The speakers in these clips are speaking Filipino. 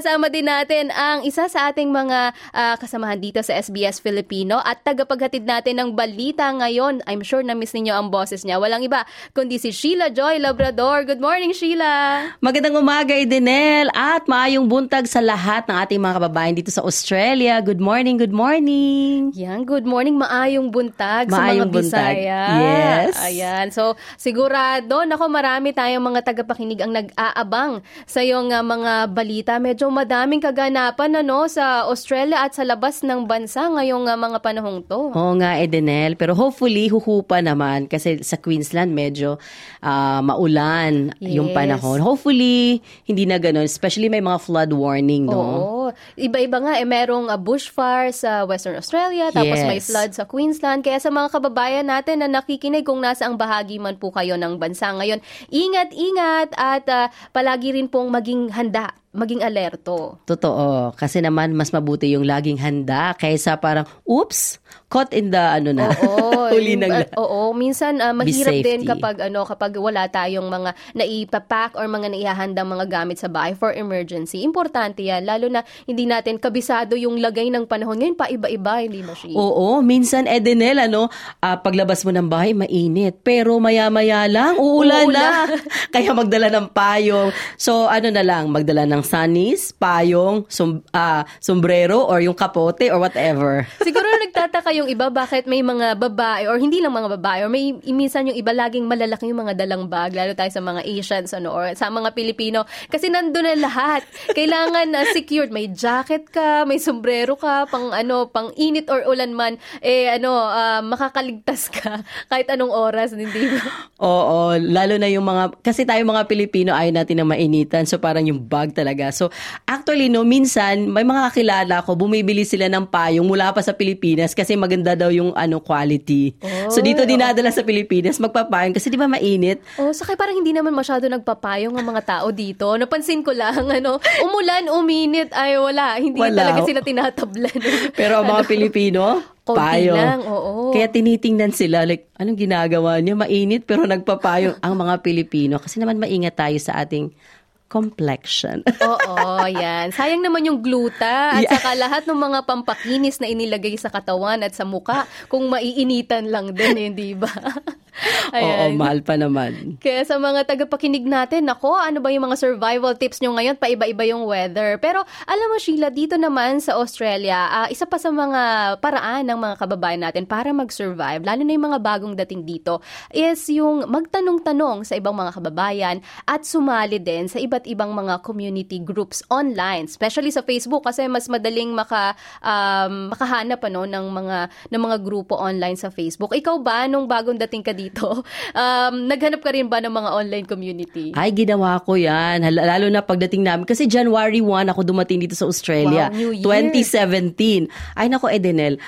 Kasama din natin ang isa sa ating mga ah, kasamahan dito sa SBS Filipino at tagapaghatid natin ng balita ngayon. I'm sure na-miss ninyo ang boses niya. Walang iba kundi si Sheila Joy Labrador. Good morning, Sheila! Magandang umaga, Edenel, at maayong buntag sa lahat ng ating mga kababayan dito sa Australia. Good morning, good morning. Yan, good morning. Maayong buntag Maayong sa mga buntag. Bisaya. Yes. Ayan. So, sigurado, nako marami tayong mga tagapakinig ang nag-aabang sa iyong ah, mga balita. Medyo madaming kaganapan ano, sa Australia at sa labas ng bansa ngayong ah, mga panahong to. Oo nga, Edenel. Pero hopefully, huhupa naman kasi sa Queensland medyo ah, maulan yung Yes. panahon. Hopefully, hindi na ganun. Especially may mga flood warning, no? Oo. Iba-iba nga, eh, merong uh, bushfire sa Western Australia, tapos Yes. may flood sa Queensland. Kaya sa mga kababayan natin na nakikinig kung nasa ang bahagi man po kayo ng bansa ngayon, ingat-ingat at uh, palagi rin pong maging handa, maging alerto. Totoo. Kasi naman, mas mabuti yung laging handa kaysa parang, oops, caught in the, ano na, Oo. huli ng uh, oo, minsan uh, mahirap din kapag ano kapag wala tayong mga naipapack or mga naihahandang mga gamit sa bahay for emergency. Importante 'yan lalo na hindi natin kabisado yung lagay ng panahon ngayon pa iba-iba, hindi ba Shi? Oo, minsan Edenel, ano, ah, paglabas mo ng bahay, mainit. Pero maya-maya lang, uulan na. Kaya magdala ng payong. So, ano na lang, magdala ng sunnies, payong, sum, ah, sombrero, or yung kapote, or whatever. Siguro nagtataka yung iba bakit may mga babae or hindi lang mga babae or may minsan yung iba laging malalaki yung mga dalang bag lalo tayo sa mga Asians ano or sa mga Pilipino kasi nandun na lahat. Kailangan na secured may jacket ka, may sombrero ka, pang ano, pang init or ulan man eh ano ah, makakaligtas ka kahit anong oras, hindi ba? Oo, lalo na yung mga, kasi tayo mga Pilipino, ayaw natin na mainitan. So, parang yung bag talaga. So, actually, no, minsan, may mga kakilala ko, bumibili sila ng payong mula pa sa Pilipinas kasi maganda daw yung ano quality. so, dito dinadala sa Pilipinas, magpapayong kasi di ba mainit? Oh, sakay parang hindi naman masyado nagpapayong ang mga tao dito. Napansin ko lang, ano, umulan, uminit, wala. Hindi Wala. talaga sila tinatablan. Pero ang mga Pilipino, Konti payong. lang, oo. Kaya tinitingnan sila, like, anong ginagawa niya? Mainit, pero nagpapayong ang mga Pilipino. Kasi naman maingat tayo sa ating complexion. Oo, yan. Sayang naman yung gluta at Yeah. saka lahat ng mga pampakinis na inilagay sa katawan at sa muka kung maiinitan lang din, hindi ba? Oo, mahal pa naman. Kaya sa mga tagapakinig natin, nako, ano ba yung mga survival tips nyo ngayon? Paiba-iba yung weather. Pero alam mo, Sheila, dito naman sa Australia, ah, isa pa sa mga paraan ng mga kababayan natin para mag-survive, lalo na yung mga bagong dating dito, is yung magtanong-tanong sa ibang mga kababayan at sumali din sa iba't ibang mga community groups online, especially sa Facebook kasi mas madaling maka, um, makahanap ano, ng mga ng mga grupo online sa Facebook. Ikaw ba, nung bagong dating ka dito, um, naghanap ka rin ba ng mga online community? Ay, ginawa ko yan. Lalo na pagdating namin. Kasi January 1 ako dumating dito sa Australia. Wow, New Year. 2017. Ay, nako, Edenel.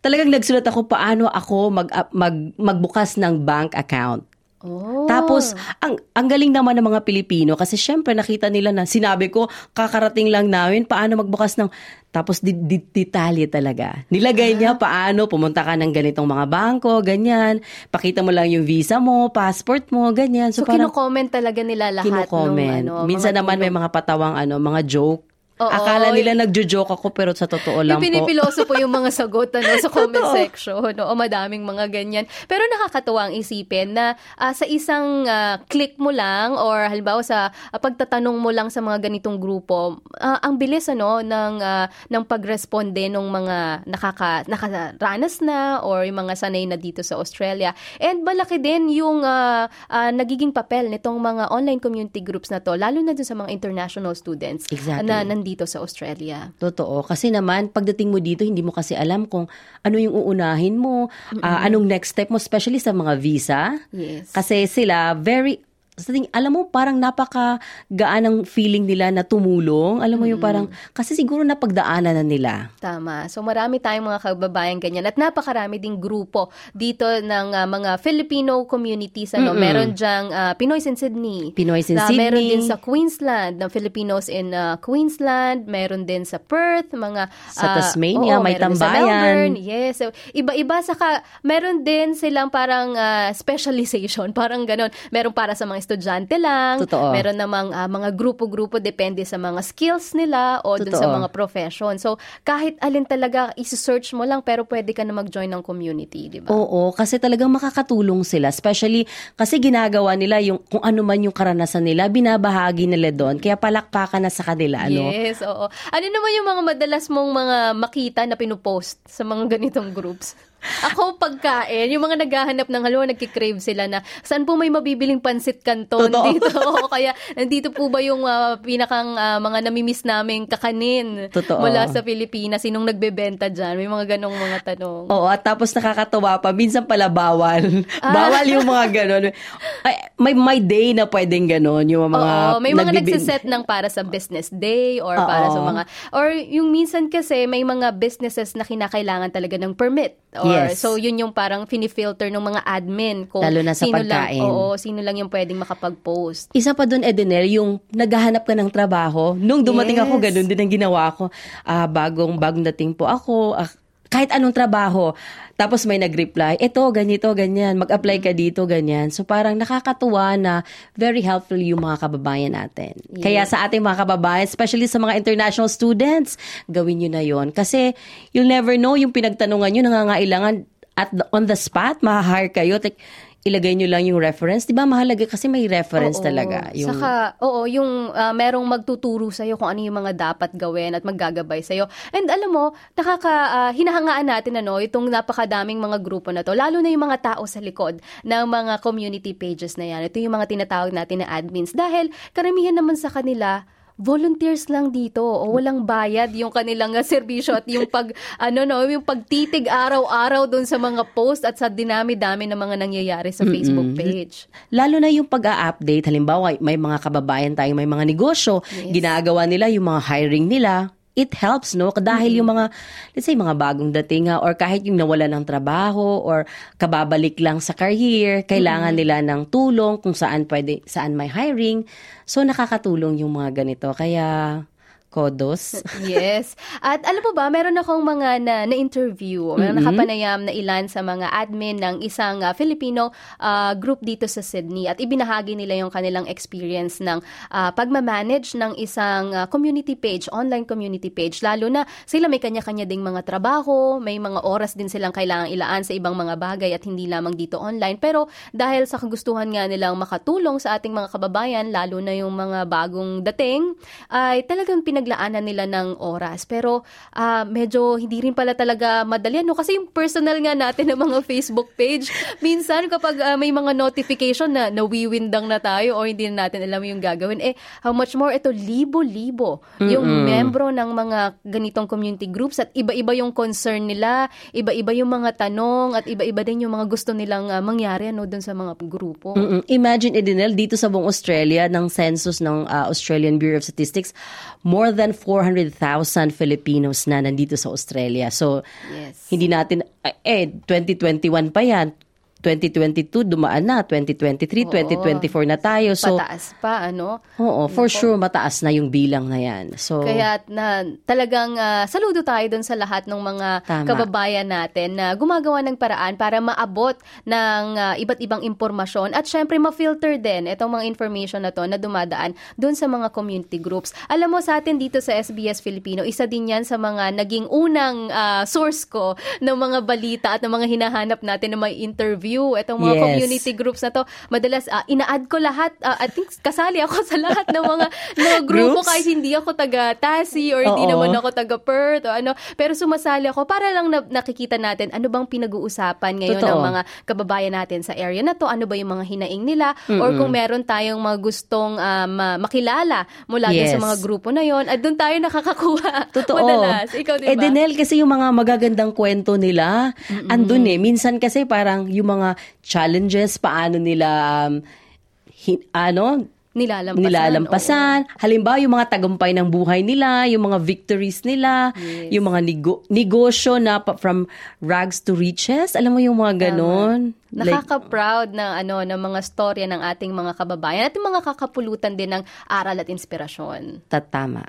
Talagang nagsulat ako paano ako mag, mag, magbukas ng bank account. Oh. Tapos, ang, ang galing naman ng mga Pilipino kasi syempre nakita nila na sinabi ko, kakarating lang namin, paano magbukas ng, tapos di, di, detalye talaga. Nilagay niya paano, pumunta ka ng ganitong mga bangko, ganyan, pakita mo lang yung visa mo, passport mo, ganyan. so, So, parang kino-comment talaga nila lahat kino-comment. nung ano, Minsan naman may tulong. mga patawang ano, mga joke. Oo. Akala nila nagjo-joke ako pero sa totoo lang Yung po. pinipiloso po yung mga sagot ano, sa comment Totoo. section. No? O madaming mga ganyan. Pero nakakatuwa ang isipin na ah, sa isang ah, click mo lang or halimbawa sa ah, pagtatanong mo lang sa mga ganitong grupo, ah, ang bilis ano ng ah, ng pagresponde ng mga nakaka nakaranas na or yung mga sanay na dito sa Australia. And malaki din yung ah, ah, nagiging papel nitong mga online community groups na to lalo na dun sa mga international students Exactly. na nandito sa Australia. Totoo. Kasi naman, pagdating mo dito, hindi mo kasi alam kung ano yung uunahin mo, ah, anong next step mo, especially sa mga visa. Yes. Kasi sila, very, sa ting, alam mo, parang napaka-gaan ang feeling nila na tumulong. Alam mo yung parang, kasi siguro napagdaanan na nila. Tama. So marami tayong mga kababayan ganyan at napakarami ding grupo dito ng ah, mga Filipino communities ano. Meron diyang ah, Pinoy's in Sydney. Pinoy's in Na Meron Sydney. din sa Queensland, ng Filipinos in ah, Queensland, meron din sa Perth, mga Sa ah, Tasmania, oo, may Sa tambayan. Melbourne, yes. So, iba-iba saka meron din silang parang ah, specialization, parang ganon. Meron para sa mga estudyante lang, Totoo. meron namang ah, mga grupo-grupo depende sa mga skills nila o dun sa mga profession. So, kahit alin talaga, isi-search mo lang pero pwede ka na mag-join ng community, di ba? Oo, kasi talagang makakatulong sila. Especially, kasi ginagawa nila yung, kung ano man yung karanasan nila, binabahagi nila doon. Kaya palakpakan na sa kanila, ano? Yes, oo. Ano naman yung mga madalas mong mga makita na pinupost sa mga ganitong groups? Ako, pagkain, yung mga naghahanap ng halo, nagkikrave sila na, saan po may mabibiling pansit canton Totoo. dito? O kaya, nandito po ba yung ah, pinakang ah, mga namimiss naming kakanin Totoo. mula sa Pilipinas? Sinong nagbebenta dyan? May mga ganong mga tanong. Oo, at tapos nakakatawa pa, minsan pala bawal. Ah. bawal yung mga ganon. Ay, may, may day na pwedeng ganon, yung mga... Oo, may mga nagbibi- nagsiset ng para sa business day or para Oo. sa mga or yung minsan kasi may mga businesses na kinakailangan talaga ng permit or Yes. so yun yung parang finifilter ng mga admin kung Lalo na sa sino pagkain. lang oo, sino lang yung pwedeng makapag-post. Isa pa doon, Edenel, yung naghahanap ka ng trabaho. Nung dumating ako, Yes. ganun din ang ginawa ko. Ah, bagong, bagong dating po ako. Ah, kahit anong trabaho. Tapos may nag-reply, eto, ganito, ganyan. Mag-apply ka dito, ganyan. So parang nakakatuwa na very helpful yung mga kababayan natin. Kaya sa ating mga kababayan, especially sa mga international students, gawin nyo na yon Kasi you'll never know yung pinagtanungan nyo, nangangailangan at the- on the spot, ma-hire kayo. Like, ilagay nyo lang yung reference. Di ba mahalaga kasi may reference Oo. talaga. Yung, Saka, oo, yung ah, merong magtuturo sa'yo kung ano yung mga dapat gawin at maggagabay sa'yo. And alam mo, nakaka, ah, hinahangaan natin ano, itong napakadaming mga grupo na to, lalo na yung mga tao sa likod ng mga community pages na yan. Ito yung mga tinatawag natin na admins. Dahil karamihan naman sa kanila, volunteers lang dito o walang bayad yung kanilang ah, serbisyo at yung pag ano no yung pagtitig araw-araw doon sa mga post at sa dinami-dami ng mga nangyayari sa Facebook page. lalo na yung pag-a-update, halimbawa may mga kababayan tayo, may mga negosyo, ginagawa nila yung mga hiring nila, it helps, no? Dahil yung mga, let's say, mga bagong dating ha, or kahit yung nawala ng trabaho, or kababalik lang sa career, kailangan nila ng tulong kung saan pwede, saan may hiring. So, nakakatulong yung mga ganito. Kaya, kodos. Yes. At alam mo ba, meron akong mga na, na-interview, mm nakapanayam na ilan sa mga admin ng isang ah, Filipino ah, group dito sa Sydney at ibinahagi nila yung kanilang experience ng ah, pagmamanage ng isang ah, community page, online community page. Lalo na sila may kanya-kanya ding mga trabaho, may mga oras din silang kailangang ilaan sa ibang mga bagay at hindi lamang dito online. Pero dahil sa kagustuhan nga nilang makatulong sa ating mga kababayan, lalo na yung mga bagong dating, ay talagang pinaglaanan nila ng oras. Pero ah, medyo hindi rin pala talaga madali. No? Kasi yung personal nga natin ng mga Facebook page, minsan kapag ah, may mga notification na nawiwindang na tayo o hindi na natin alam yung gagawin, eh how much more ito, libo-libo yung membro ng mga ganitong community groups at iba-iba yung concern nila, iba-iba yung mga tanong at iba-iba din yung mga gusto nilang ah, mangyari ano, dun sa mga grupo. Mm-mm. Imagine, Edinel, dito sa buong Australia, ng census ng uh, Australian Bureau of Statistics, more than 400,000 Filipinos na nandito sa Australia. So, Yes. hindi natin, eh, 2021 pa yan. 2022 dumaan na, 2023, 2024 na tayo. So, Pataas pa, ano? oo, for sure mataas na yung bilang na yan. So, Kaya na talagang ah, saludo tayo dun sa lahat ng mga Tama. kababayan natin na gumagawa ng paraan para maabot ng ah, iba't ibang impormasyon at syempre ma-filter din itong mga information na to na dumadaan dun sa mga community groups. Alam mo sa atin dito sa SBS Filipino, isa din yan sa mga naging unang ah, source ko ng mga balita at ng mga hinahanap natin na may interview. Itong mga Yes. community groups na to, madalas ah, ina-add ko lahat. ah, I think kasali ako sa lahat ng mga, mga grupo Groups? kahit hindi ako taga Tasi or hindi naman ako taga Perth o ano. Pero sumasali ako para lang na, nakikita natin ano bang pinag-uusapan ngayon Totoo. ng mga kababayan natin sa area na to. Ano ba yung mga hinaing nila or kung meron tayong mga gustong ma- makilala mula dun sa Yes. mga grupo na yon at doon tayo nakakakuha. Totoo. Madalas. Ikaw, di ba? Eh, Denel, kasi yung mga magagandang kwento nila, andun eh. Minsan kasi parang yung mga challenges, paano nila um, hi- ano, Nilalampasan. nilalampasan. Halimbawa, yung mga tagumpay ng buhay nila, yung mga victories nila, Yes. yung mga nego- negosyo na pa- from rags to riches. Alam mo yung mga ganon? Like, Nakaka-proud ng ano ng mga storya ng ating mga kababayan at yung mga kakapulutan din ng aral at inspirasyon. tatama.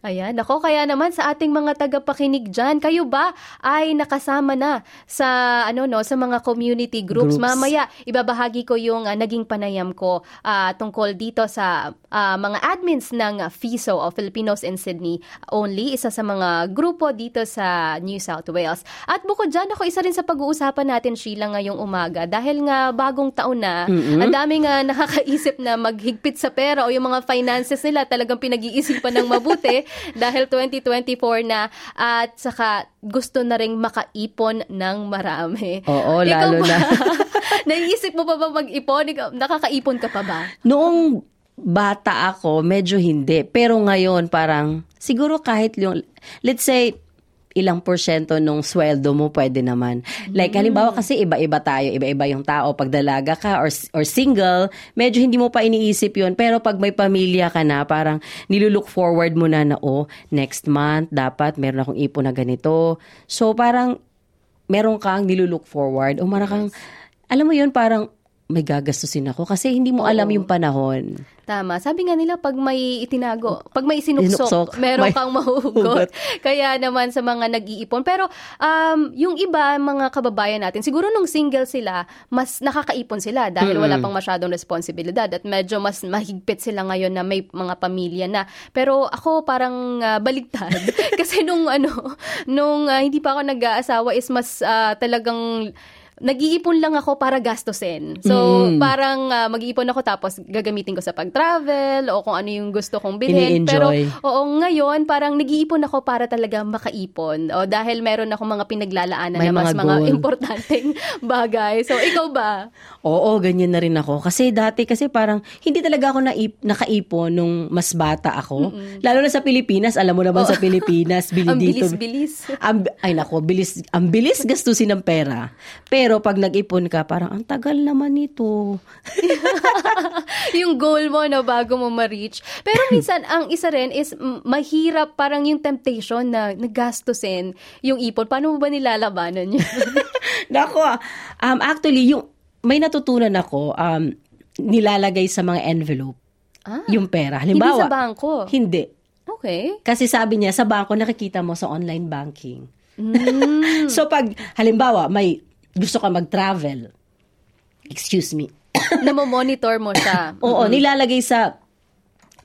Ayan, ako kaya naman sa ating mga tagapakinig diyan, kayo ba ay nakasama na sa ano no, sa mga community groups? Groups. Mamaya ibabahagi ko yung ah, naging panayam ko ah, tungkol dito sa ah, mga admins ng FISO o Filipinos in Sydney only, isa sa mga grupo dito sa New South Wales. At bukod diyan, ako isa rin sa pag-uusapan natin Sheila ngayong umaga dahil nga bagong taon na, ang dami nga nakakaisip na maghigpit sa pera o yung mga finances nila talagang pinag-iisipan ng mabuti dahil 2024 na at saka gusto na ring makaipon ng marami. Oo, Ikaw lalo ba? na. Naiisip mo pa ba mag-ipon? Nakakaipon ka pa ba? Noong bata ako, medyo hindi. Pero ngayon, parang, siguro kahit yung, let's say, ilang porsyento nung sweldo mo pwede naman. Like halimbawa kasi iba-iba tayo, iba-iba yung tao pag dalaga ka or or single, medyo hindi mo pa iniisip 'yun. Pero pag may pamilya ka na, parang nilulook forward mo na na oh, next month dapat meron akong ipon na ganito. So parang meron kang nilulook forward o marang kang alam mo 'yun parang may gagastusin ako kasi hindi mo alam yung panahon. Tama. Sabi nga nila, pag may itinago, pag may isinuksok, Sinuksok, meron may kang mahuhugot. hugot. Kaya naman sa mga nag-iipon. Pero um, yung iba, mga kababayan natin, siguro nung single sila, mas nakakaipon sila dahil wala pang masyadong responsibilidad at medyo mas mahigpit sila ngayon na may mga pamilya na. Pero ako parang ah, baligtad. Kasi nung ano, nung ah, hindi pa ako nag-aasawa is mas ah, talagang nag-iipon lang ako para gastusin. So, Mm. parang ah, mag-iipon ako tapos gagamitin ko sa pag-travel o kung ano yung gusto kong bilhin. Pero, oo, ngayon, parang nag-iipon ako para talaga makaipon. O dahil meron ako mga pinaglalaanan May na mas mga mga importanteng bagay. So, ikaw ba? Oo, ganyan na rin ako. Kasi dati kasi parang hindi talaga ako naip, nakaipon nung mas bata ako. Lalo na sa Pilipinas, alam mo naman sa Pilipinas, bili Ang bilis-bilis. Ang, ay nako, bilis, ang bilis gastusin ng pera. Pero pag nag-ipon ka, parang ang tagal naman nito. yung goal mo na bago mo ma-reach. Pero minsan, ang isa rin is mahirap parang yung temptation na nagastusin yung ipon. Paano mo ba nilalabanan yun? Nako, um, actually, yung, may natutunan ako, um, nilalagay sa mga envelope ah, yung pera. hindi Halimbawa, sa bangko. Hindi. Okay. Kasi sabi niya, sa bangko nakikita mo sa online banking. Mm. So pag, halimbawa, may gusto ka mag-travel, excuse me, Namo-monitor mo siya. Oo, nilalagay sa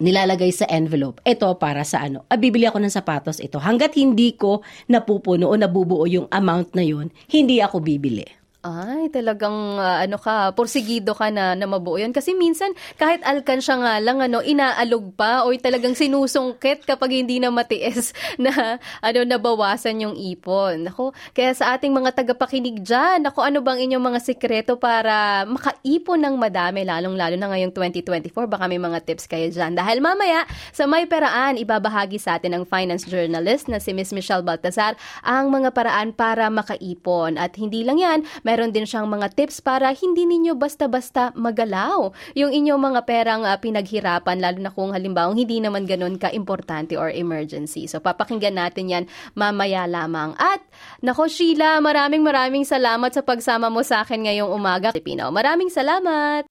nilalagay sa envelope. Ito para sa ano? Ah, bibili ako ng sapatos ito. Hanggat hindi ko napupuno o nabubuo yung amount na yun, hindi ako bibili. Ay, talagang ah, ano ka, porsigido ka na, na mabuo yun. Kasi minsan, kahit alkansya nga lang, ano, inaalog pa o talagang sinusungkit kapag hindi na matiis na ano, nabawasan yung ipon. Ako, kaya sa ating mga tagapakinig dyan, ako, ano bang inyong mga sikreto para makaipon ng madami, lalong-lalo na ngayong 2024? Baka may mga tips kayo dyan. Dahil mamaya, sa May Paraan, ibabahagi sa atin ng finance journalist na si Miss Michelle Baltazar ang mga paraan para makaipon. At hindi lang yan, meron din siyang mga tips para hindi ninyo basta-basta magalaw yung inyong mga perang ah, pinaghirapan, lalo na kung halimbawa hindi naman ganun ka-importante or emergency. So papakinggan natin yan mamaya lamang. At nako Sheila, maraming maraming salamat sa pagsama mo sa akin ngayong umaga. Pilipino. Maraming salamat!